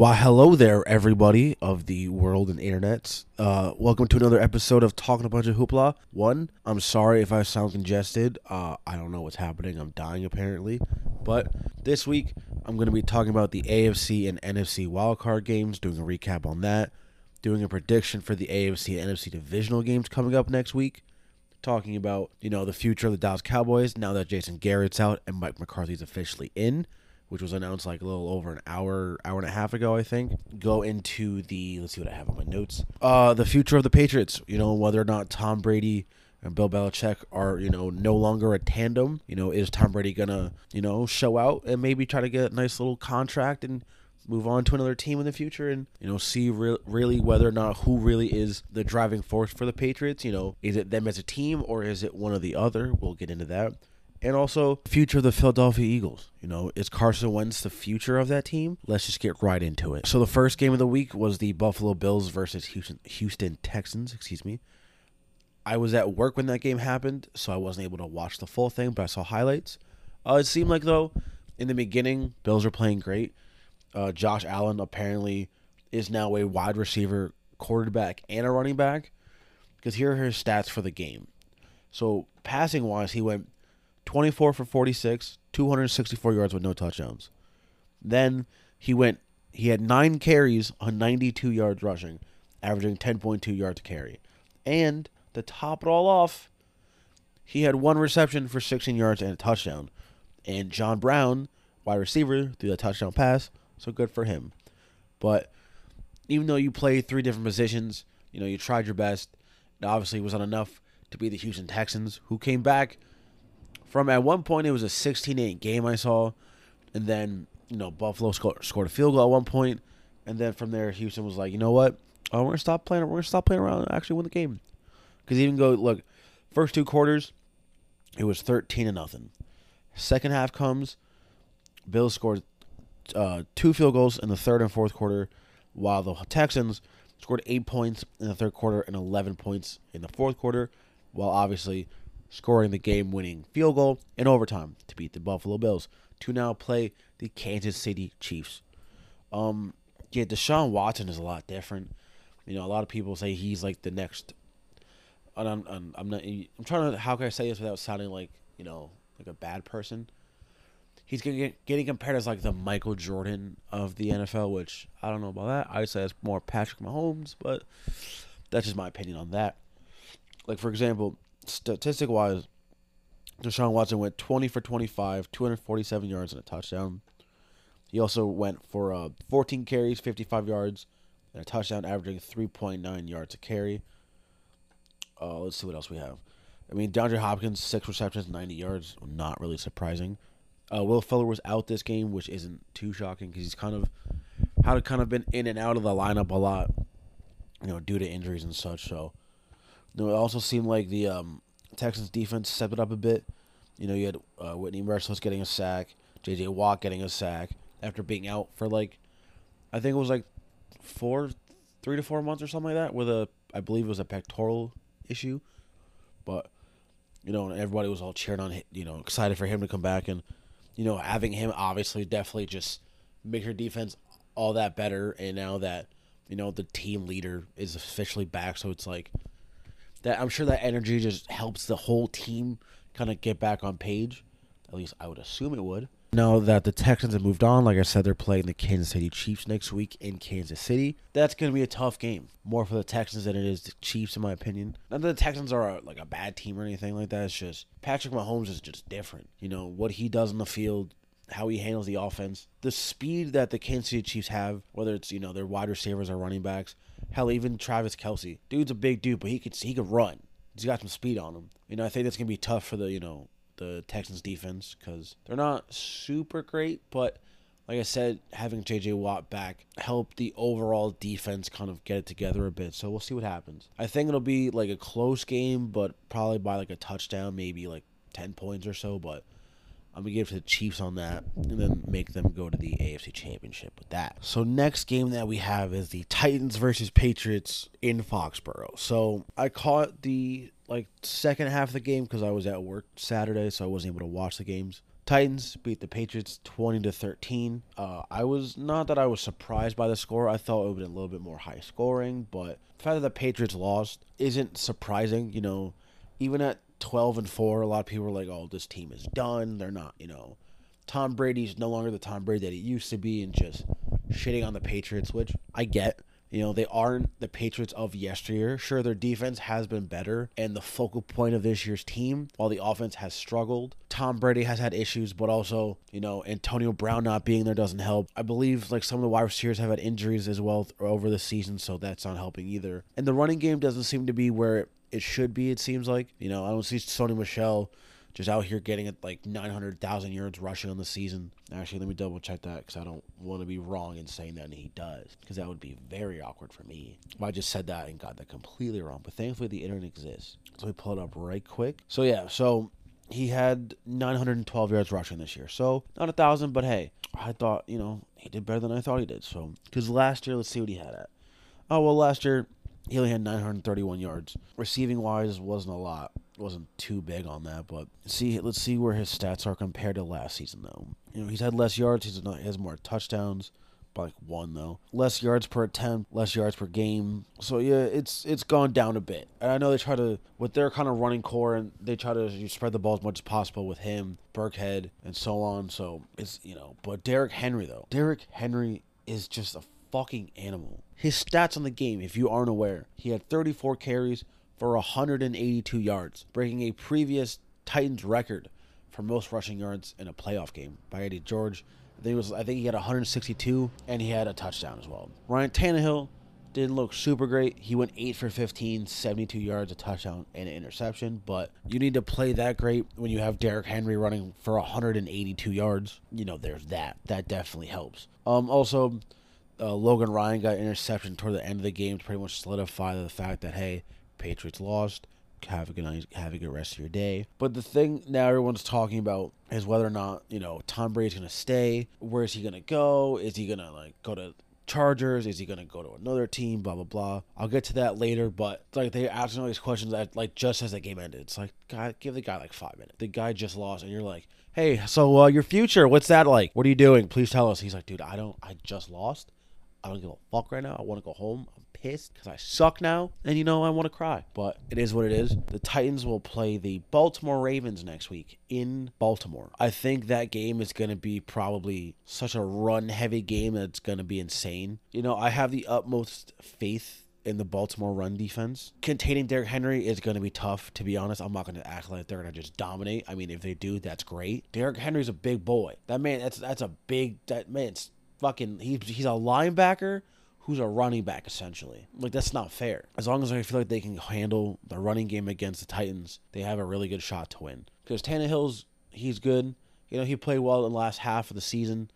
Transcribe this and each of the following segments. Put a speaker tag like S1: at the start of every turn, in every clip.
S1: Why, hello there, everybody of the world and internet. Uh, welcome to another episode of Talking a Bunch of Hoopla. One, I'm sorry if I sound congested. Uh, I don't know what's happening. I'm dying apparently. But this week, I'm going to be talking about the AFC and NFC wildcard games, doing a recap on that, doing a prediction for the AFC and NFC divisional games coming up next week, talking about, you know, the future of the Dallas Cowboys now that Jason Garrett's out and Mike McCarthy's officially in which was announced like a little over an hour, hour and a half ago, I think. Go into the let's see what I have on my notes. Uh, the future of the Patriots. You know whether or not Tom Brady and Bill Belichick are you know no longer a tandem. You know is Tom Brady gonna you know show out and maybe try to get a nice little contract and move on to another team in the future and you know see re- really whether or not who really is the driving force for the Patriots. You know is it them as a team or is it one or the other? We'll get into that and also future of the Philadelphia Eagles. You know, is Carson Wentz the future of that team? Let's just get right into it. So the first game of the week was the Buffalo Bills versus Houston Houston Texans, excuse me. I was at work when that game happened, so I wasn't able to watch the full thing, but I saw highlights. Uh, it seemed like though, in the beginning, Bills are playing great. Uh, Josh Allen apparently is now a wide receiver, quarterback, and a running back. Because here are his stats for the game. So passing wise, he went 24 for 46, 264 yards with no touchdowns. Then he went he had 9 carries on 92 yards rushing, averaging 10.2 yards a carry. And to top it all off, he had one reception for 16 yards and a touchdown. And John Brown, wide receiver, threw a touchdown pass, so good for him. But even though you played three different positions, you know, you tried your best. It obviously wasn't enough to beat the Houston Texans, who came back from at one point it was a 16-8 game I saw, and then you know Buffalo scored, scored a field goal at one point, and then from there Houston was like, you know what, oh, we're gonna stop playing, we're gonna stop playing around and actually win the game, because even go look, first two quarters, it was 13 to nothing. Second half comes, Bills scored uh, two field goals in the third and fourth quarter, while the Texans scored eight points in the third quarter and 11 points in the fourth quarter, while obviously scoring the game winning field goal in overtime to beat the Buffalo Bills to now play the Kansas City Chiefs. Um, yeah, Deshaun Watson is a lot different. You know, a lot of people say he's like the next. And I'm, I'm, I'm not. I'm trying to. How can I say this without sounding like you know like a bad person? He's getting getting compared as like the Michael Jordan of the NFL, which I don't know about that. I say it's more Patrick Mahomes, but that's just my opinion on that. Like for example, statistic wise, Deshaun Watson went 20 for 25, 247 yards and a touchdown. He also went for uh, 14 carries, 55 yards, and a touchdown, averaging 3.9 yards a carry. Uh, let's see what else we have. I mean, DeAndre Hopkins, six receptions, 90 yards. Not really surprising. Uh, Will Fuller was out this game, which isn't too shocking because he's kind of had kind of been in and out of the lineup a lot, you know, due to injuries and such. So you know, it also seemed like the um, Texans defense stepped it up a bit. You know, you had uh, Whitney Mercilus getting a sack, J.J. Watt getting a sack after being out for like, I think it was like four, three to four months or something like that, with a, I believe it was a pectoral issue. But, you know, everybody was all cheering on, you know, excited for him to come back. And, you know, having him obviously definitely just make your defense all that better. And now that, you know, the team leader is officially back, so it's like, that I'm sure that energy just helps the whole team kind of get back on page. At least I would assume it would. Now that the Texans have moved on, like I said, they're playing the Kansas City Chiefs next week in Kansas City. That's going to be a tough game, more for the Texans than it is the Chiefs, in my opinion. Not that the Texans are a, like a bad team or anything like that. It's just Patrick Mahomes is just different. You know what he does on the field, how he handles the offense, the speed that the Kansas City Chiefs have, whether it's you know their wide receivers or running backs, hell even Travis Kelce, dude's a big dude, but he could he could run. He's got some speed on him. You know, I think that's gonna be tough for the you know the Texans defense because they're not super great, but like I said, having JJ Watt back helped the overall defense kind of get it together a bit. So we'll see what happens. I think it'll be like a close game, but probably by like a touchdown, maybe like 10 points or so. But I'm gonna give it to the Chiefs on that, and then make them go to the AFC Championship with that. So next game that we have is the Titans versus Patriots in Foxborough. So I caught the like second half of the game because I was at work Saturday, so I wasn't able to watch the games. Titans beat the Patriots 20 to 13. Uh, I was not that I was surprised by the score. I thought it would be a little bit more high scoring, but the fact that the Patriots lost isn't surprising. You know, even at 12 and 4, a lot of people were like, "Oh, this team is done. They're not, you know, Tom Brady's no longer the Tom Brady that he used to be and just shitting on the Patriots, which I get. You know, they aren't the Patriots of yesteryear. Sure, their defense has been better and the focal point of this year's team, while the offense has struggled. Tom Brady has had issues, but also, you know, Antonio Brown not being there doesn't help. I believe like some of the wide receivers have had injuries as well over the season, so that's not helping either. And the running game doesn't seem to be where it should be, it seems like. You know, I don't see Sony Michel just out here getting it like 900,000 yards rushing on the season. Actually, let me double check that because I don't want to be wrong in saying that and he does because that would be very awkward for me. Well, I just said that and got that completely wrong. But thankfully, the internet exists. So we pull it up right quick. So yeah, so he had 912 yards rushing this year. So not a thousand, but hey, I thought you know he did better than I thought he did. So because last year, let's see what he had at. Oh well, last year he only had 931 yards. Receiving wise, wasn't a lot. Wasn't too big on that, but see, let's see where his stats are compared to last season, though. You know, he's had less yards. He's not, he has more touchdowns, by like one though. Less yards per attempt, less yards per game. So yeah, it's it's gone down a bit. And I know they try to with their kind of running core, and they try to spread the ball as much as possible with him, Burkhead, and so on. So it's you know, but Derrick Henry though, Derrick Henry is just a fucking animal. His stats on the game, if you aren't aware, he had 34 carries for 182 yards, breaking a previous Titans record for most rushing yards in a playoff game by Eddie George. I think, was, I think he had 162 and he had a touchdown as well. Ryan Tannehill didn't look super great. He went 8 for 15, 72 yards, a touchdown, and an interception. But you need to play that great when you have Derrick Henry running for 182 yards. You know, there's that. That definitely helps. Um, also, uh, Logan Ryan got interception toward the end of the game to pretty much solidify the fact that hey, Patriots lost. Have a good night, have a good rest of your day. But the thing now everyone's talking about is whether or not you know Tom Brady's gonna stay. Where is he gonna go? Is he gonna like go to Chargers? Is he gonna go to another team? Blah blah blah. I'll get to that later. But like they asking all these questions that like just as the game ended, it's like God, give the guy like five minutes. The guy just lost, and you're like, hey, so uh, your future, what's that like? What are you doing? Please tell us. He's like, dude, I don't, I just lost. I don't give a fuck right now. I want to go home. I'm pissed because I suck now. And you know, I want to cry. But it is what it is. The Titans will play the Baltimore Ravens next week in Baltimore. I think that game is going to be probably such a run heavy game that's going to be insane. You know, I have the utmost faith in the Baltimore run defense. Containing Derrick Henry is going to be tough, to be honest. I'm not going to act like they're going to just dominate. I mean, if they do, that's great. Derrick Henry's a big boy. That man, that's that's a big, that man's fucking he's he's a linebacker who's a running back essentially. Like that's not fair. As long as I feel like they can handle the running game against the Titans, they have a really good shot to win. Because Tannehill's he's good. You know he played well in the last half of the season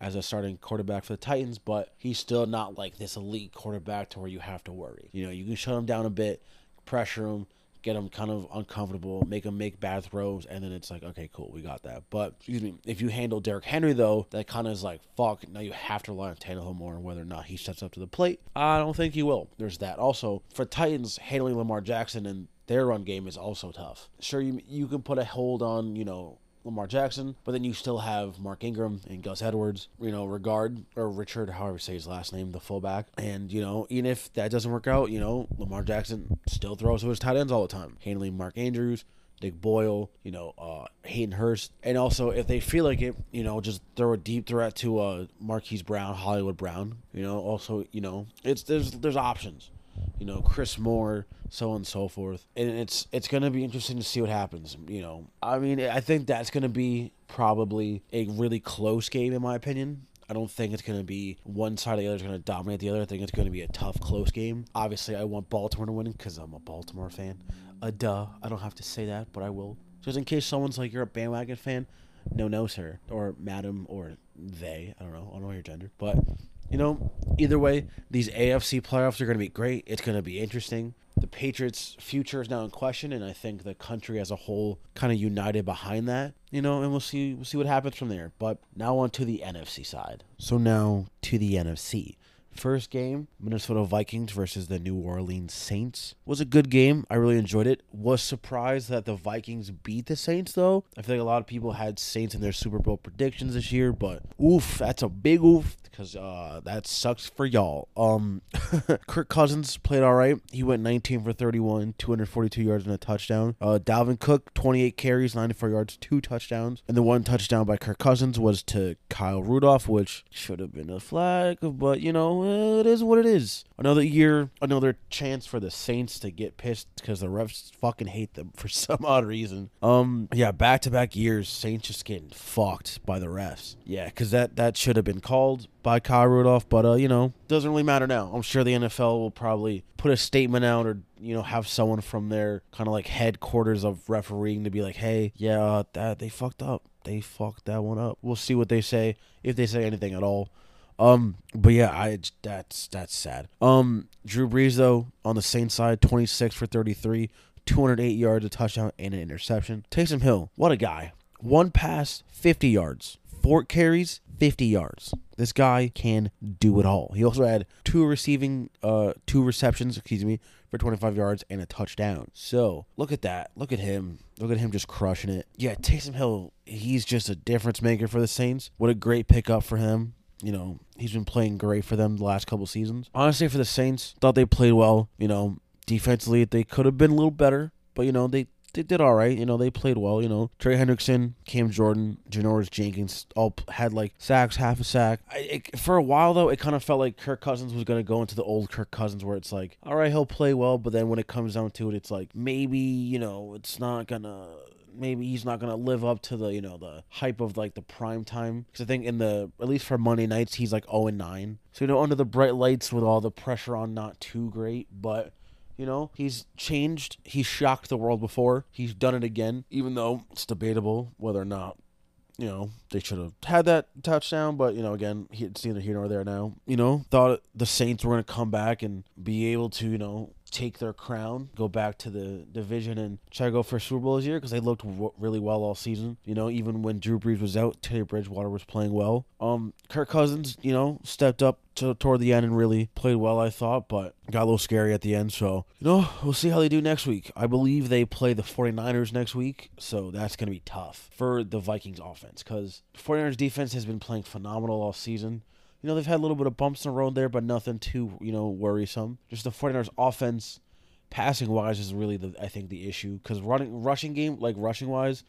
S1: as a starting quarterback for the Titans, but he's still not like this elite quarterback to where you have to worry. You know you can shut him down a bit, pressure him, get them kind of uncomfortable, make them make bad throws, and then it's like, okay, cool, we got that. But excuse me, if you handle Derrick Henry though, that kind of is like, fuck. Now you have to rely on Tannehill more, whether or not he steps up to the plate, I don't think he will. There's that. Also, for Titans handling Lamar Jackson and their run game is also tough. Sure, you you can put a hold on you know Lamar Jackson, but then you still have Mark Ingram and Gus Edwards, you know, Regard or Richard, however you say his last name, the fullback. And, you know, even if that doesn't work out, you know, Lamar Jackson still throws to his tight ends all the time, handling Mark Andrews, Nick Boyle, you know, uh, Hayden Hurst. And also, if they feel like it, you know, just throw a deep threat to uh, Marquise Brown, Hollywood Brown. You know, also, you know, it's there's there's options you know, Chris Moore, so on and so forth. And it's it's gonna be interesting to see what happens. You know, I mean, I think that's gonna be probably a really close game in my opinion. I don't think it's going to be one side or the other is going to dominate the other. I think it's going to be a tough, close game. Obviously, I want Baltimore to win because I'm a Baltimore fan. A uh, duh. I don't have to say that, but I will. Just in case someone's like, you're a bandwagon fan. No, no, sir. Or madam, or they. I don't know. I don't know your gender. But you know, either way, these AFC playoffs are going to be great. It's going to be interesting. The Patriots' future is now in question, and I think the country as a whole kind of united behind that. You know, and we'll see we'll see what happens from there. But now on to the NFC side. So now to the NFC. First game, Minnesota Vikings versus the New Orleans Saints. Was a good game. I really enjoyed it. Was surprised that the Vikings beat the Saints though. I feel like a lot of people had Saints in their Super Bowl predictions this year, but oof, that's a big oof because uh, that sucks for y'all. Um, Kirk Cousins played all right. He went 19 for 31, 242 yards and a touchdown. Uh, Dalvin Cook 28 carries, 94 yards, two touchdowns, and the one touchdown by Kirk Cousins was to Kyle Rudolph, which should have been a flag, but you know it is what it is. Another year, another chance for the Saints to get pissed because the refs fucking hate them for some odd reason. Um, yeah, back to back years, Saints just getting fucked by the refs. Yeah, because that that should have been called by Kyle Rudolph, but uh, you know, doesn't really matter now. I'm sure the NFL will probably put a statement out or you know have someone from their kind of like headquarters of refereeing to be like, hey, yeah, uh, that they fucked up. They fucked that one up. We'll see what they say if they say anything at all. Um, but yeah, I that's that's sad. Um, Drew Brees though on the Saints side, 26 for 33, 208 yards, a touchdown, and an interception. Taysom Hill, what a guy! One pass, 50 yards. Four carries, 50 yards. This guy can do it all. He also had two receiving, uh, two receptions, excuse me, for 25 yards and a touchdown. So look at that. Look at him. Look at him just crushing it. Yeah, Taysom Hill, he's just a difference maker for the Saints. What a great pickup for him. You know, he's been playing great for them the last couple seasons. Honestly, for the Saints, thought they played well. You know, defensively, they could have been a little better, but you know, they they did all right. You know, they played well. You know, Trey Hendrickson, Cam Jordan, Janoris Jenkins all had like sacks, half a sack. I, it, for a while though, it kind of felt like Kirk Cousins was going to go into the old Kirk Cousins where it's like, all right, he'll play well, but then when it comes down to it, it's like maybe you know it's not gonna maybe he's not gonna live up to the you know the hype of like the prime time because I think in the at least for Monday nights he's like 0 and 9 so you know under the bright lights with all the pressure on not too great but you know, he's changed. He's shocked the world before. He's done it again, even though it's debatable whether or not, you know, they should have had that touchdown. But, you know, again, it's neither here nor there now. You know, thought the Saints were going to come back and be able to, you know, take their crown, go back to the division, and try to go for Super Bowl this year because they looked w- really well all season. You know, even when Drew Brees was out, Teddy Bridgewater was playing well. Um, Kirk Cousins, you know, stepped up to, toward the end and really played well, I thought, but got a little scary at the end. So, you know, we'll see how they do next week. I believe they play the 49ers next week, so that's going to be tough for the Vikings offense because 49ers defense has been playing phenomenal all season you know, they've had a little bit of bumps in the road there, but nothing too, you know, worrisome. Just the 49ers offense, passing wise, is really, the I think, the issue. Because running, rushing game, like rushing wise,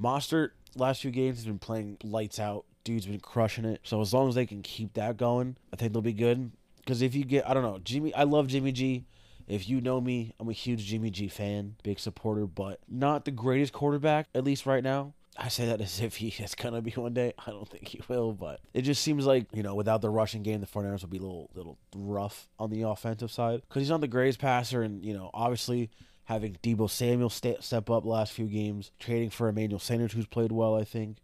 S1: Mostert, last few games, has been playing lights out. Dude's been crushing it. So as long as they can keep that going, I think they'll be good. Because if you get, I don't know, Jimmy, I love Jimmy G. If you know me, I'm a huge Jimmy G fan, big supporter, but not the greatest quarterback, at least right now. I say that as if he is gonna be one day. I don't think he will, but it just seems like you know without the rushing game, the 49ers will be a little little rough on the offensive side because he's not the greatest passer, and you know obviously having Deebo Samuel step step up last few games, trading for Emmanuel Sanders who's played well, I think.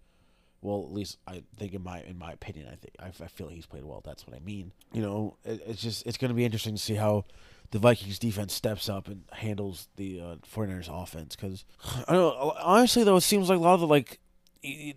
S1: Well, at least I think in my in my opinion, I think I, I feel like he's played well. That's what I mean. You know, it, it's just it's going to be interesting to see how the Vikings defense steps up and handles the uh, 49ers offense. Because I know, honestly though, it seems like a lot of the like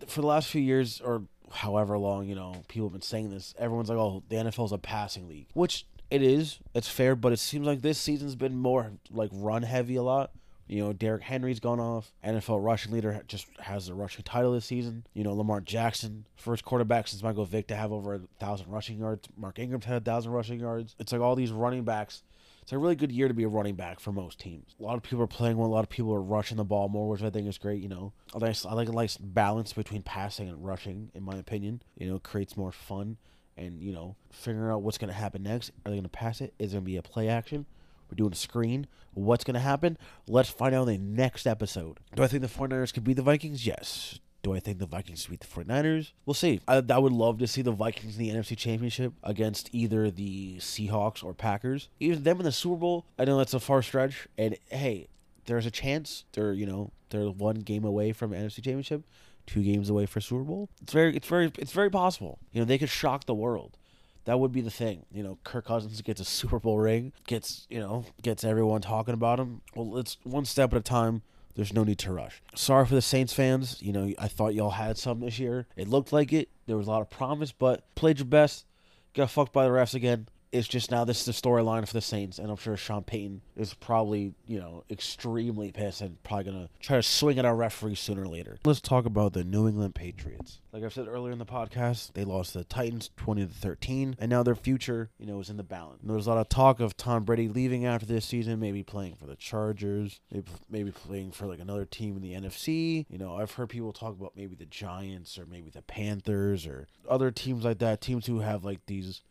S1: for the last few years or however long you know people have been saying this. Everyone's like, oh, the NFL is a passing league, which it is. It's fair, but it seems like this season's been more like run heavy a lot. You know, Derrick Henry's gone off. NFL rushing leader just has the rushing title this season. You know, Lamar Jackson, first quarterback since Michael Vick to have over a thousand rushing yards. Mark Ingram's had a thousand rushing yards. It's like all these running backs it's a really good year to be a running back for most teams. A lot of people are playing well. A lot of people are rushing the ball more, which I think is great. You know, I like I like a nice balance between passing and rushing. In my opinion, you know, creates more fun. And you know, figuring out what's going to happen next. Are they going to pass it? Is it going to be a play action? We're doing a screen. What's going to happen? Let's find out in the next episode. Do I think the 49ers could beat the Vikings? Yes. Do I think the Vikings beat the 49ers? We'll see. I, I would love to see the Vikings in the NFC Championship against either the Seahawks or Packers. Even them in the Super Bowl, I know that's a far stretch. And hey, there's a chance they're, you know, they're one game away from NFC Championship, two games away for Super Bowl. It's very it's very it's very possible. You know, they could shock the world. That would be the thing. You know, Kirk Cousins gets a Super Bowl ring, gets, you know, gets everyone talking about him. Well, it's one step at a time. There's no need to rush. Sorry for the Saints fans. You know, I thought y'all had some this year. It looked like it. There was a lot of promise, but played your best. got fucked by the refs again. It's just now this is the storyline for the Saints, and I'm sure Sean Payton is probably, you know, extremely pissed and probably gonna try to swing at our referee sooner or later. Let's talk about the New England Patriots. Like I said earlier in the podcast, they lost to the Titans 20 to 13, and now their future, you know, is in the balance. And there's a lot of talk of Tom Brady leaving after this season, maybe playing for the Chargers, maybe maybe playing for like another team in the NFC. You know, I've heard people talk about maybe the Giants or maybe the Panthers or other teams like that, teams who have like these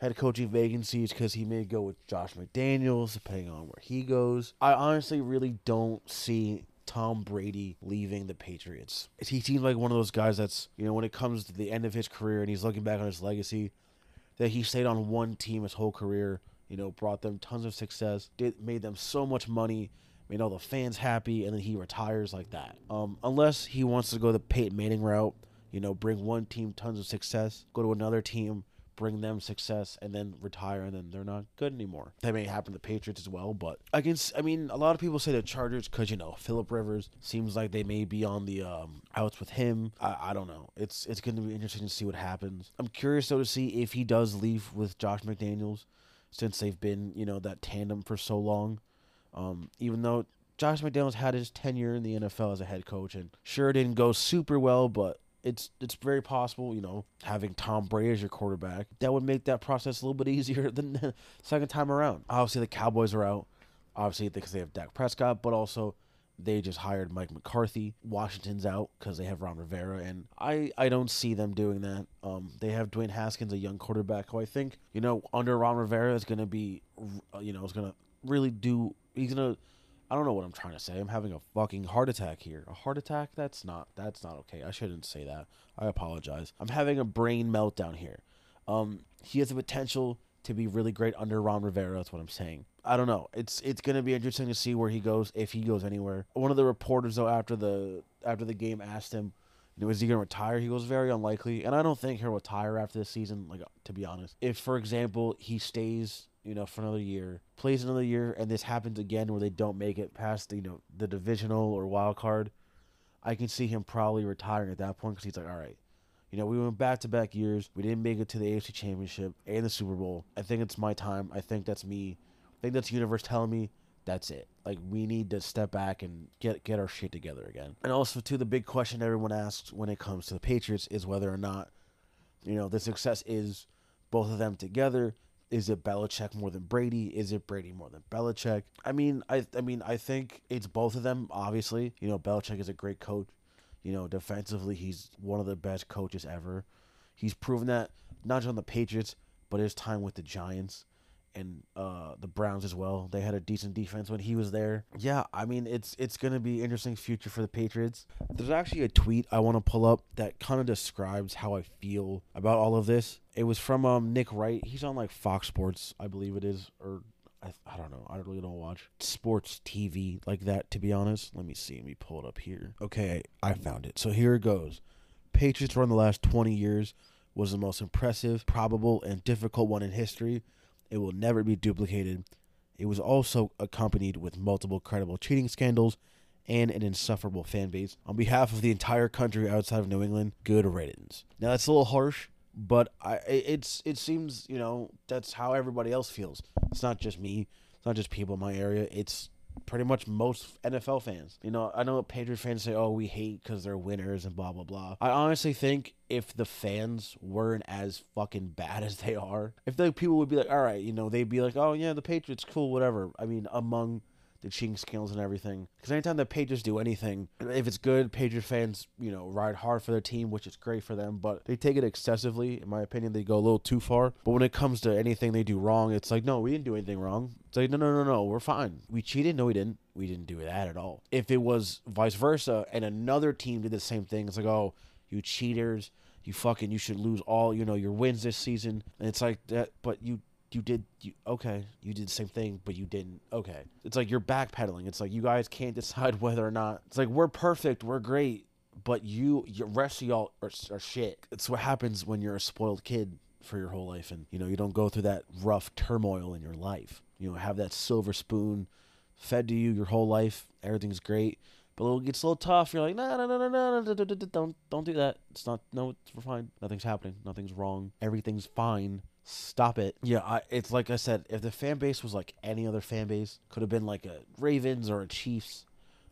S1: head coaching vacancies because he may go with Josh McDaniels, depending on where he goes. I honestly really don't see Tom Brady leaving the Patriots. He seems like one of those guys that's, you know, when it comes to the end of his career and he's looking back on his legacy, that he stayed on one team his whole career, you know, brought them tons of success, did made them so much money, made all the fans happy, and then he retires like that. Um, unless he wants to go the Peyton Manning route, you know, bring one team tons of success, go to another team, bring them success and then retire and then they're not good anymore. That may happen to the Patriots as well, but I can I mean a lot of people say the Chargers cuz you know, Philip Rivers seems like they may be on the um, outs with him. I, I don't know. It's it's going to be interesting to see what happens. I'm curious though to see if he does leave with Josh McDaniels since they've been, you know, that tandem for so long. Um, even though Josh McDaniels had his tenure in the NFL as a head coach and sure didn't go super well, but it's it's very possible, you know, having Tom Brady as your quarterback, that would make that process a little bit easier than the second time around. Obviously, the Cowboys are out, obviously because they have Dak Prescott, but also they just hired Mike McCarthy. Washington's out because they have Ron Rivera, and I, I don't see them doing that. Um, they have Dwayne Haskins, a young quarterback, who I think you know under Ron Rivera is going to be, you know, is going to really do. He's going to I don't know what I'm trying to say. I'm having a fucking heart attack here. A heart attack? That's not that's not okay. I shouldn't say that. I apologize. I'm having a brain meltdown here. Um, he has the potential to be really great under Ron Rivera. That's what I'm saying. I don't know. It's it's gonna be interesting to see where he goes if he goes anywhere. One of the reporters though after the after the game asked him, you know, is he gonna retire? He goes very unlikely, and I don't think he'll retire after this season. Like to be honest, if for example he stays you know, for another year, plays another year, and this happens again where they don't make it past, you know, the divisional or wild card, I can see him probably retiring at that point because he's like, all right, you know, we went back to back years. We didn't make it to the AFC Championship and the Super Bowl. I think it's my time. I think that's me. I think that's the universe telling me that's it. Like we need to step back and get get our shit together again. And also, too, the big question everyone asks when it comes to the Patriots is whether or not, you know, the success is both of them together is it Belichick more than Brady? Is it Brady more than Belichick? I mean, I I mean, I think it's both of them. Obviously, you know, Belichick is a great coach. You know, defensively, he's one of the best coaches ever. He's proven that not just on the Patriots, but his time with the Giants and uh, the Browns as well. They had a decent defense when he was there. Yeah, I mean it's it's gonna be interesting future for the Patriots. There's actually a tweet I want to pull up that kind of describes how I feel about all of this. It was from um, Nick Wright. He's on like Fox Sports, I believe it is, or I, I don't know. I really don't watch sports TV like that, to be honest. Let me see. Let me pull it up here. Okay, I found it. So here it goes. Patriots run the last 20 years was the most impressive, probable, and difficult one in history it will never be duplicated. It was also accompanied with multiple credible cheating scandals and an insufferable fan base. On behalf of the entire country outside of New England, good riddance. Now that's a little harsh, but I it's it seems you know that's how everybody else feels. It's not just me. It's not just people in my area. It's pretty much most NFL fans. You know, I know Patriots fans say, "Oh, we hate because they're winners and blah blah blah." I honestly think if the fans weren't as fucking bad as they are, if the people would be like, "All right," you know, they'd be like, "Oh yeah, the Patriots, cool, whatever." I mean, among the cheating scandals and everything. Because anytime the Patriots do anything, if it's good, Patriots fans, you know, ride hard for their team, which is great for them. But they take it excessively. In my opinion, they go a little too far. But when it comes to anything they do wrong, it's like, no, we didn't do anything wrong. It's like, no, no, no, no, we're fine. We cheated? No, we didn't. We didn't do that at all. If it was vice versa and another team did the same thing, it's like, oh, you cheaters. You fucking, you should lose all, you know, your wins this season. And it's like that, but you you did you okay you did the same thing but you didn't okay it's like you're backpedaling it's like you guys can't decide whether or not it's like we're perfect we're great but you your rest of y'all are, are shit it's what happens when you're a spoiled kid for your whole life and you know you don't go through that rough turmoil in your life you know have that silver spoon fed to you your whole life everything's great but it gets a little tough. You're like, no, no, no, no, no, don't, don't do that. It's not. No, we're fine. Nothing's happening. Nothing's wrong. Everything's fine Stop it. Yeah, I, it's like I said, if the fan base was like any other fan base, could have been like a Ravens or a Chiefs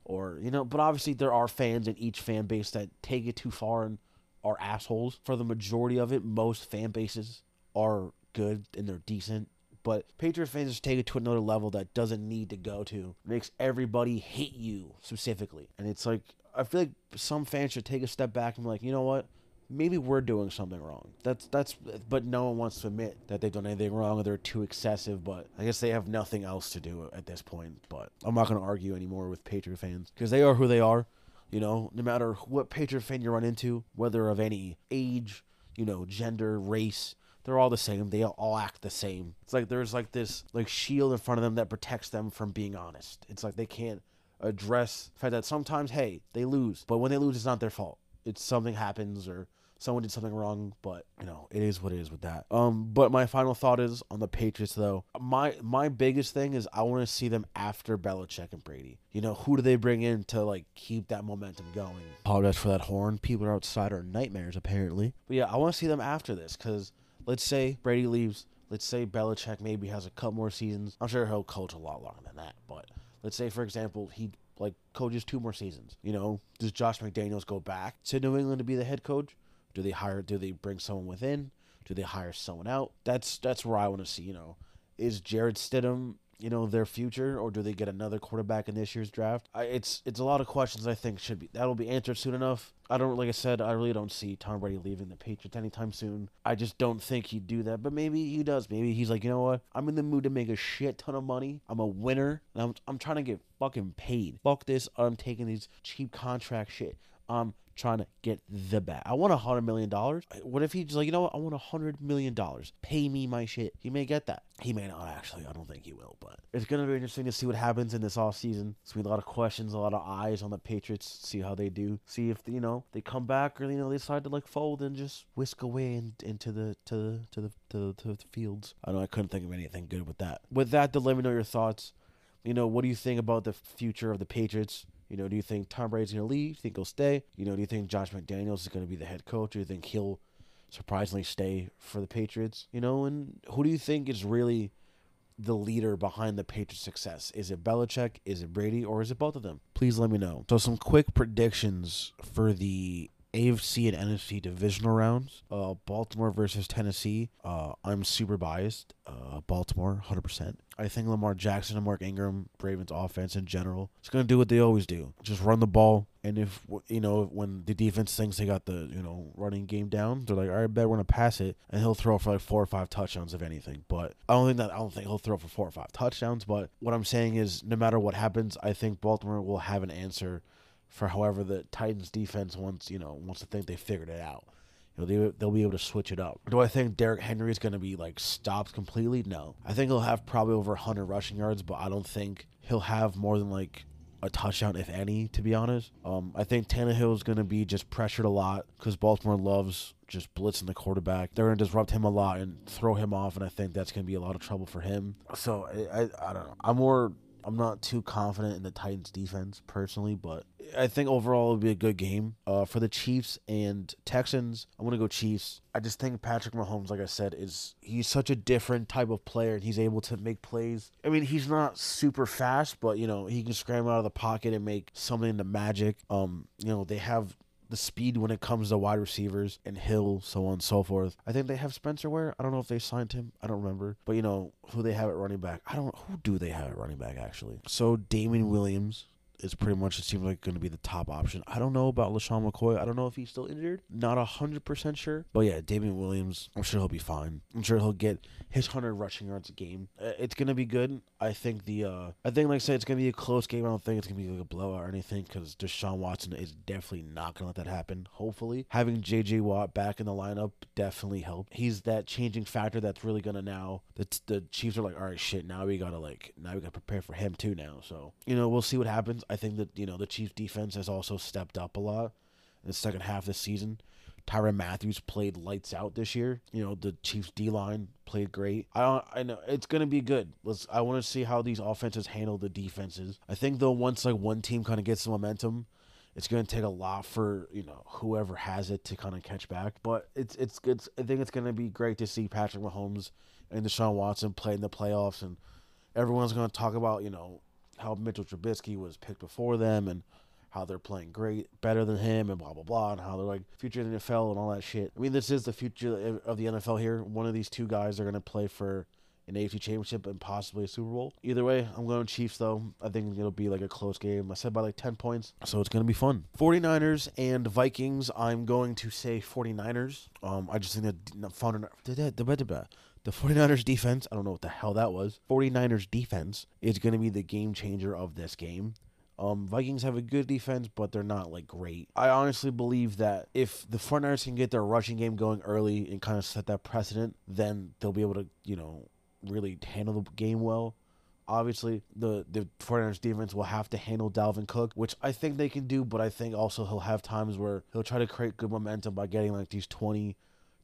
S1: or, you know, but obviously there are fans in each fan base that take it too far and are assholes. For the majority of it, most fan bases are good and they're decent. But Patriot fans just take it to another level that doesn't need to go to. Makes everybody hate you specifically. And it's like, I feel like some fans should take a step back and be like, you know what? Maybe we're doing something wrong. That's that's but no one wants to admit that they've done anything wrong or they're too excessive, but I guess they have nothing else to do at this point. But I'm not going to argue anymore with Patriot fans because they are who they are. You know, no matter what Patriot fan you run into, whether of any age, you know, gender, race, they're all the same. They all act the same. It's like there's like this like shield in front of them that protects them from being honest. It's like they can't address the fact that sometimes, hey, they lose, but when they lose, it's not their fault. It's something happens or someone did something wrong, but you know, it is what it is with that. Um, but my final thought is on the Patriots though. My my biggest thing is I want to see them after Belichick and Brady. You know, who do they bring in to like keep that momentum going? Apologize for that horn. People outside are nightmares apparently. But yeah, I want to see them after this because let's say Brady leaves. Let's say Belichick maybe has a couple more seasons. I'm sure he'll coach a lot longer than that, but let's say for example he like coaches two more seasons. You know, does Josh McDaniels go back to New England to be the head coach? Do they hire? Do they bring someone within? Do they hire someone out? That's that's where I want to see. You know, is Jarrett Stidham you know their future, or do they get another quarterback in this year's draft? I, it's it's a lot of questions. I think should be that'll be answered soon enough. I don't like I said. I really don't see Tom Brady leaving the Patriots anytime soon. I just don't think he'd do that. But maybe he does. Maybe he's like, you know what? I'm in the mood to make a shit ton of money. I'm a winner, and I'm I'm trying to get fucking paid. Fuck this. I'm taking these cheap contract shit. I'm trying to get the bag. I want a hundred million dollars. What if he's like, you know what? I want a hundred million dollars. Pay me my shit. He may get that. He may not actually. I don't think he will. But it's gonna be interesting to see what happens in this off season. It's gonna be a lot of questions, a lot of eyes on the Patriots. See how they do. See if you know they come back or you know they decide to like fold and just whisk away in, into the to the to the to to the fields. I know I couldn't think of anything good with that. With that, to let me know your thoughts. You know, what do you think about the future of the Patriots? You know, do you think Tom Brady's going to leave? Do you think he'll stay? You know, do you think Josh McDaniels is going to be the head coach? Do you think he'll surprisingly stay for the Patriots? You know, and who do you think is really the leader behind the Patriots' success? Is it Belichick? Is it Brady? Or is it both of them? Please let me know. So, some quick predictions for the AFC and NFC divisional rounds. Uh, Baltimore versus Tennessee. Uh, I'm super biased. Uh, Baltimore, 100%. I think Lamar Jackson and Mark Ingram, Ravens offense in general, is going to do what they always do. Just run the ball. And if, you know, when the defense thinks they got the, you know, running game down, they're like, all right, bet we're going to pass it. And he'll throw for like four or five touchdowns, if anything. But I don't think that, I don't think he'll throw for four or five touchdowns. But what I'm saying is, no matter what happens, I think Baltimore will have an answer for however the Titans defense wants, you know, wants to think they figured it out. You know, they, they'll be able to switch it up. Do I think Derrick Henry is going to be like stopped completely? No. I think he'll have probably over 100 rushing yards, but I don't think he'll have more than like a touchdown, if any, to be honest. Um, I think Tannehill is going to be just pressured a lot because Baltimore loves just blitzing the quarterback. They're going to disrupt him a lot and throw him off, and I think that's going to be a lot of trouble for him. So I, I, I don't know. I'm more I'm not too confident in the Titans defense personally, but I think overall it'll be a good game. Uh, for the Chiefs and Texans, I'm gonna go Chiefs. I just think Patrick Mahomes, like I said, is he's such a different type of player, and he's able to make plays. I mean, he's not super fast, but you know he can scramble out of the pocket and make something into magic. Um, you know they have the speed when it comes to wide receivers and Hill, so on and so forth. I think they have Spencer Ware. I don't know if they signed him. I don't remember. But you know, who they have at running back. I don't who do they have at running back actually. So Damien Williams is pretty much it seems like going to be the top option. I don't know about LeSean McCoy. I don't know if he's still injured. Not hundred percent sure. But yeah, Damien Williams. I'm sure he'll be fine. I'm sure he'll get his hundred rushing yards a game. Uh, it's gonna be good. I think the uh, I think like I said, it's gonna be a close game. I don't think it's gonna be like a blowout or anything because Deshaun Watson is definitely not gonna let that happen. Hopefully, having J.J. Watt back in the lineup definitely helped. He's that changing factor that's really gonna now. The the Chiefs are like, all right, shit. Now we gotta like now we gotta prepare for him too now. So you know we'll see what happens. I think that you know the Chiefs defense has also stepped up a lot in the second half of the season. Tyrann Matthews played lights out this year. You know the Chiefs D line played great. I don't, I know it's gonna be good. Let's. I want to see how these offenses handle the defenses. I think though once like one team kind of gets the momentum, It's going to take a lot for you know whoever has it to kind of catch back. But it's it's good. I think it's going to be great to see Patrick Mahomes and Deshaun Watson play in the playoffs, and everyone's going to talk about you know how Mitchell Trubisky was picked before them and how they're playing great, better than him, and blah blah blah, and how they're like future in the NFL and all that shit. I mean, this is the future of the NFL here. One of these two guys are to play for an AFC Championship and possibly a Super Bowl. Either way, I'm going Chiefs though. I think it'll be like a close game. I said by like 10 points, so it's going to be fun. 49ers and Vikings, I'm going to say 49ers. Um, I just think that the 49ers defense, I don't know what the hell that was. 49ers defense is going to be the game changer of this game. Um, Vikings have a good defense, but they're not like great. I honestly believe that if the 49ers can get their rushing game going early and kind of set that precedent, then they'll be able to, you know, really handle the game well. Obviously, the the 49ers defense will have to handle Dalvin Cook, which I think they can do, but I think also he'll have times where he'll try to create good momentum by getting like these 20,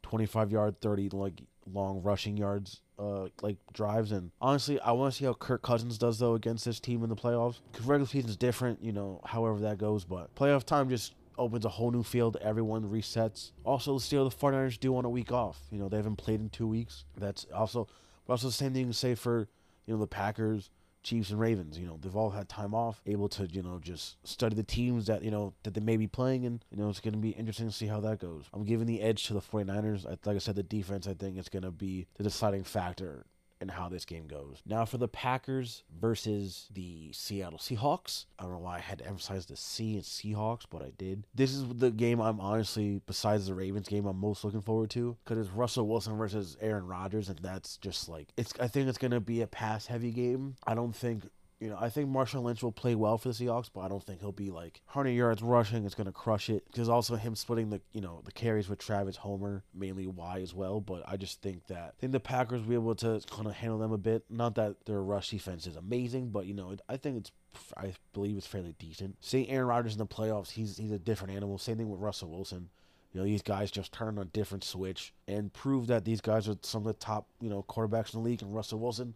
S1: 25 yard, 30 like long rushing yards uh like drives and honestly I want to see how Kirk Cousins does though against this team in the playoffs cuz regular season is different, you know, however that goes, but playoff time just opens a whole new field. Everyone resets. Also, let's see how the 49ers do on a week off. You know, they haven't played in two weeks. That's also, but also the same thing to say for, you know, the Packers, Chiefs, and Ravens. You know, they've all had time off, able to, you know, just study the teams that, you know, that they may be playing. And, you know, it's going to be interesting to see how that goes. I'm giving the edge to the 49ers. Like I said, the defense, I think, is going to be the deciding factor and how this game goes. Now for the Packers versus the Seattle Seahawks. I don't know why I had to emphasize the C and Seahawks, but I did. This is the game I'm honestly, besides the Ravens game, I'm most looking forward to because it's Russell Wilson versus Aaron Rodgers, and that's just like it's. I think it's gonna be a pass heavy game. I don't think you know, I think Marshawn Lynch will play well for the Seahawks, but I don't think he'll be like 100 yards rushing. It's going to crush it. Because also him splitting the, you know, the carries with Travis Homer, mainly why as well. But I just think that I think the Packers will be able to kind of handle them a bit. Not that their rush defense is amazing, but you know, I think it's I believe it's fairly decent. Seeing Aaron Rodgers in the playoffs, he's he's a different animal. Same thing with Russell Wilson. You know, these guys just turn a different switch and prove that these guys are some of the top, you know, quarterbacks in the league. And Russell Wilson,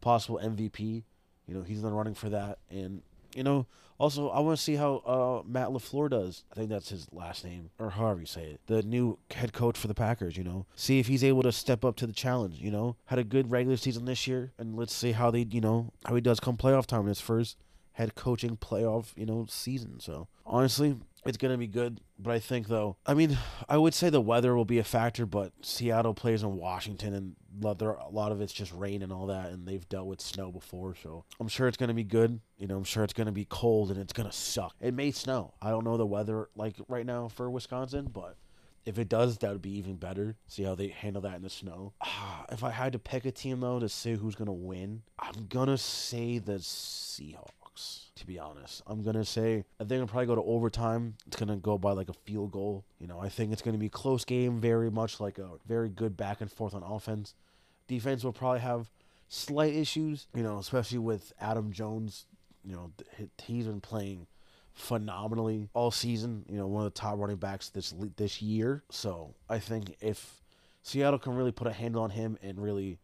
S1: possible MVP. You know, he's in the running for that. And, you know, also, I want to see how uh, Matt LaFleur does. I think that's his last name, or however you say it. The new head coach for the Packers, you know. See if he's able to step up to the challenge, you know. Had a good regular season this year, and let's see how they, you know, how he does come playoff time in his first head coaching playoff, you know, season. So, honestly, it's going to be good. But I think, though, I mean, I would say the weather will be a factor, but Seattle plays in Washington, and a lot of it's just rain and all that, and they've dealt with snow before. So I'm sure it's going to be good. You know, I'm sure it's going to be cold and it's going to suck. It may snow. I don't know the weather like right now for Wisconsin, but if it does, that would be even better. See how they handle that in the snow. if I had to pick a team, though, to say who's going to win, I'm going to say the Seahawks to be honest. I'm going to say, I think I'll probably go to overtime. It's going to go by like a field goal. You know, I think it's going to be a close game, very much like a very good back and forth on offense. Defense will probably have slight issues, you know, especially with Adam Jones. You know, he's been playing phenomenally all season. You know, one of the top running backs this this year. So I think if Seattle can really put a handle on him and really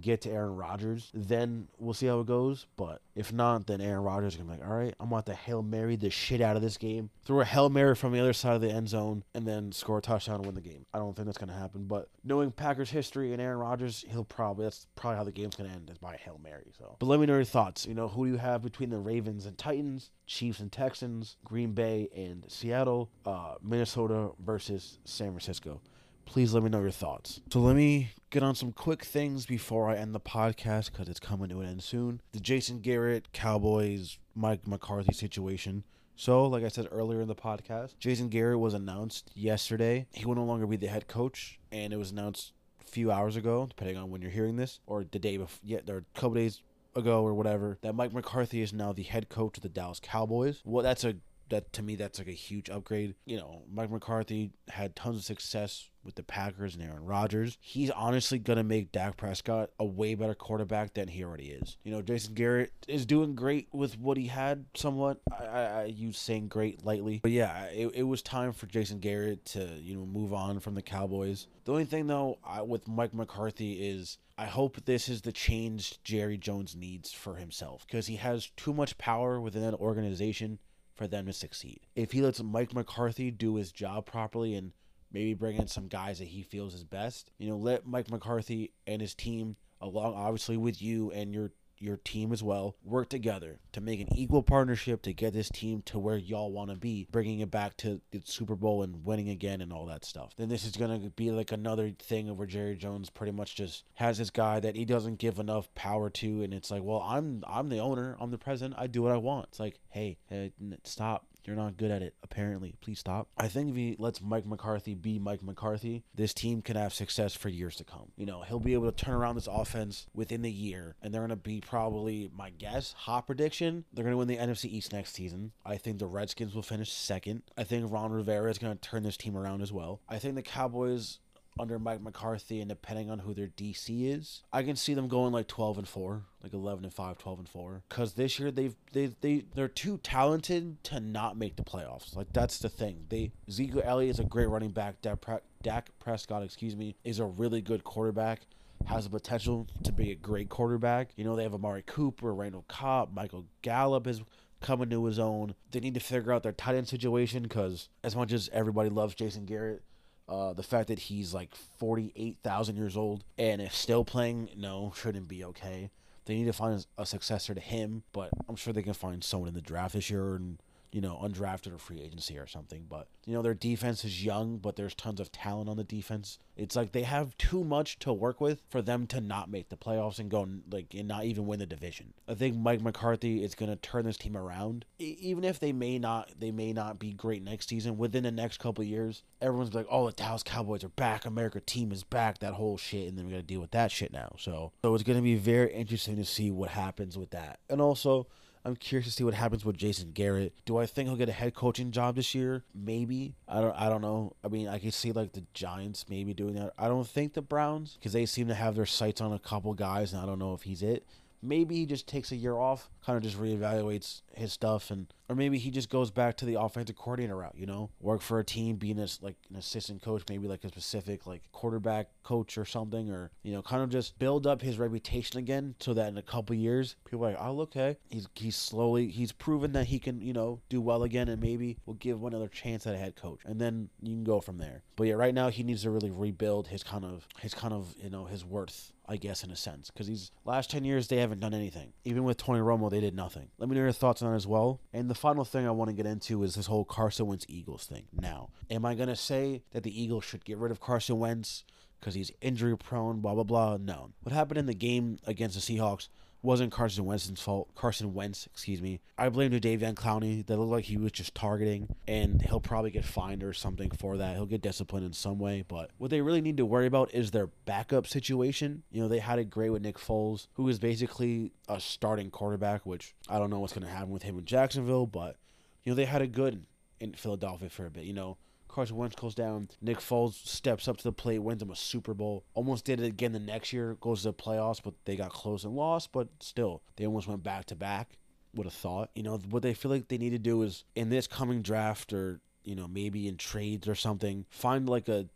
S1: get to Aaron Rodgers, then we'll see how it goes. But if not, then Aaron Rodgers gonna be like, all right, I'm about to hail mary the shit out of this game, throw a hail mary from the other side of the end zone, and then score a touchdown and win the game. I don't think that's gonna happen. But knowing Packers history and Aaron Rodgers, he'll probably that's probably how the game's gonna end is by hail mary. So, but let me know your thoughts. You know, who do you have between the Ravens and Titans, Chiefs and Texans, Green Bay and Seattle, uh, Minnesota versus San Francisco? Please let me know your thoughts. So let me get on some quick things before I end the podcast because it's coming to an end soon. The Jason Garrett Cowboys Mike McCarthy situation. So, like I said earlier in the podcast, Jason Garrett was announced yesterday. He will no longer be the head coach, and it was announced a few hours ago, depending on when you're hearing this, or the day before, yeah, or a couple days ago or whatever, that Mike McCarthy is now the head coach of the Dallas Cowboys. Well, that's a that to me that's like a huge upgrade. You know, Mike McCarthy had tons of success with the Packers and Aaron Rodgers. He's honestly gonna make Dak Prescott a way better quarterback than he already is. You know, Jason Garrett is doing great with what he had. Somewhat, I, I, I use saying great lightly, but yeah, it, it was time for Jason Garrett to you know move on from the Cowboys. The only thing though I, with Mike McCarthy is I hope this is the change Jerry Jones needs for himself because he has too much power within that organization for them to succeed. If he lets Mike McCarthy do his job properly and maybe bring in some guys that he feels is best, you know, let Mike McCarthy and his team, along obviously with you and your your team as well work together to make an equal partnership to get this team to where y'all want to be, bringing it back to the Super Bowl and winning again and all that stuff. Then this is going to be like another thing where Jerry Jones pretty much just has this guy that he doesn't give enough power to and it's like, "Well, I'm I'm the owner, I'm the president, I do what I want." It's like, "Hey, hey stop. You're not good at it, apparently. Please stop. I think if he lets Mike McCarthy be Mike McCarthy, this team can have success for years to come. You know, he'll be able to turn around this offense within the year, and they're going to be probably, my guess, hot prediction, they're going to win the NFC East next season. I think the Redskins will finish second. I think Ron Rivera is going to turn this team around as well. I think the Cowboys under Mike McCarthy and depending on who their DC is, I can see them going like 12 and 4, like 11 and 5, 12 and 4 cuz this year they've they they they're too talented to not make the playoffs. Like that's the thing. They Zeke Elliott is a great running back. Dak, Dak Prescott, excuse me, is a really good quarterback. Has the potential to be a great quarterback. You know, they have Amari Cooper, Randall Cobb, Michael Gallup is coming to his own. They need to figure out their tight end situation because as much as everybody loves Jason Garrett, uh, the fact that he's like 48,000 years old and is still playing, no, shouldn't be okay. They need to find a successor to him, but I'm sure they can find someone in the draft this year and you know, undrafted or free agency or something. But, you know, their defense is young, but there's tons of talent on the defense. It's like they have too much to work with for them to not make the playoffs and go, like, and not even win the division. I think Mike McCarthy is going to turn this team around. even if they may not, they may not be great next season, within the next couple years, everyone's like, oh, the Dallas Cowboys are back. America team is back. That whole shit. And then we got to deal with that shit now. So, so it's going to be very interesting to see what happens with that. And also, I'm curious to see what happens with Jason Garrett. Do I think he'll get a head coaching job this year? Maybe. I don't. I don't know. I mean, I can see like the Giants maybe doing that. I don't think the Browns because they seem to have their sights on a couple guys, and I don't know if he's it. Maybe he just takes a year off, kind of just reevaluates his stuff, and or maybe he just goes back to the offensive coordinator route. You know, work for a team, being as like an assistant coach, maybe like a specific like quarterback coach or something, or you know, kind of just build up his reputation again, so that in a couple years, people are like, oh, okay, he's he's slowly he's proven that he can you know do well again, and maybe we'll give one other chance at a head coach, and then you can go from there. But yeah, right now he needs to really rebuild his kind of his kind of you know his worth I guess, in a sense, because these last 10 years, they haven't done anything. Even with Tony Romo, they did nothing. Let me know your thoughts on that as well. And the final thing I want to get into is this whole Carson Wentz Eagles thing. Now, am I going to say that the Eagles should get rid of Carson Wentz because he's injury prone, blah, blah, blah? No. What happened in the game against the Seahawks wasn't Carson Wentz's fault. Carson Wentz, excuse me. I blame Jadeveon Clowney. That looked like he was just targeting, and he'll probably get fined or something for that. He'll get disciplined in some way. But what they really need to worry about is their backup situation. You know, they had it great with Nick Foles, who is basically a starting quarterback, which I don't know what's going to happen with him in Jacksonville, but you know they had it good in Philadelphia for a bit. You know, Carson Wentz goes down. Nick Foles steps up to the plate, wins them a Super Bowl. Almost did it again the next year, goes to the playoffs, but they got close and lost. But still, they almost went back to back. Would have thought. You know, what they feel like they need to do is in this coming draft or, you know, maybe in trades or something, find like a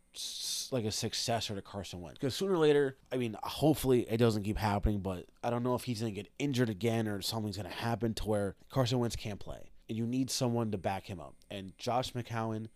S1: like a successor to Carson Wentz. Because sooner or later, I mean, hopefully it doesn't keep happening, but I don't know if he's going to get injured again or something's going to happen to where Carson Wentz can't play. And you need someone to back him up. And Josh McCown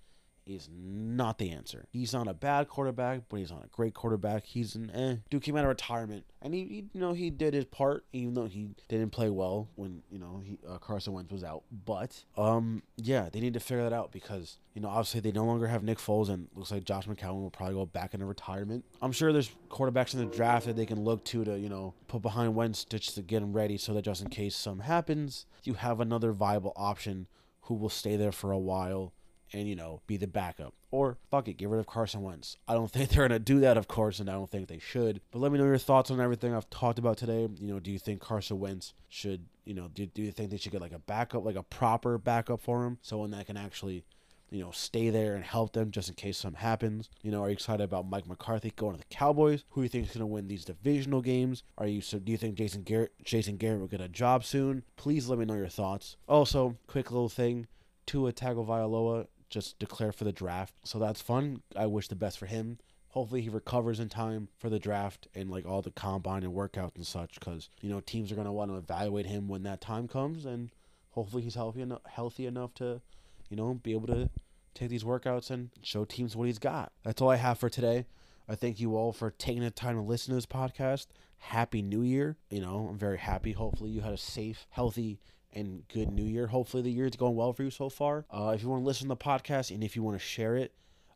S1: is not the answer. He's not a bad quarterback, but he's not a great quarterback. He's an eh. Dude came out of retirement, and he, he you know, he did his part, even though he didn't play well when you know he uh, Carson Wentz was out. But um, yeah, they need to figure that out because you know obviously they no longer have Nick Foles, and looks like Josh McCown will probably go back into retirement. I'm sure there's quarterbacks in the draft that they can look to to you know put behind Wentz just to get him ready, so that just in case something happens, you have another viable option who will stay there for a while and, you know, be the backup. Or, fuck it, get rid of Carson Wentz. I don't think they're going to do that, of course, and I don't think they should. But let me know your thoughts on everything I've talked about today. You know, do you think Carson Wentz should, you know, do, do you think they should get like a backup, like a proper backup for him? Someone that can actually you know, stay there and help them just in case something happens. You know, are you excited about Mike McCarthy going to the Cowboys? Who do you think is going to win these divisional games? Are you so? Do you think Jason Garrett, Jason Garrett will get a job soon? Please let me know your thoughts. Also, quick little thing: Tua Tagovailoa just declare for the draft. So that's fun. I wish the best for him. Hopefully he recovers in time for the draft and like all the combine and workouts and such because you know teams are going to want to evaluate him when that time comes and hopefully he's healthy enough, healthy enough to, you know, be able to take these workouts and show teams what he's got. That's all I have for today. I thank you all for taking the time to listen to this podcast. Happy New Year. You know, I'm very happy. Hopefully, you had a safe, healthy, and good New Year. Hopefully, the year's going well for you so far. Uh, if you want to listen to the podcast and if you want to share it,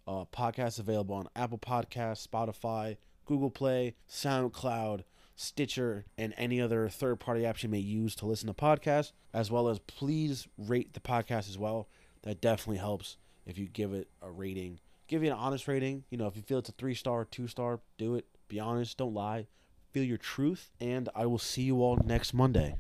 S1: uh, podcast available on Apple Podcasts, Spotify, Google Play, SoundCloud, Stitcher, and any other third party apps you may use to listen to podcasts, as well as please rate the podcast as well. That definitely helps if you give it a rating. Give it an honest rating. You know, if you feel it's a three star, two star, do it. Be honest, don't lie. Feel your truth, and I will see you all next Monday.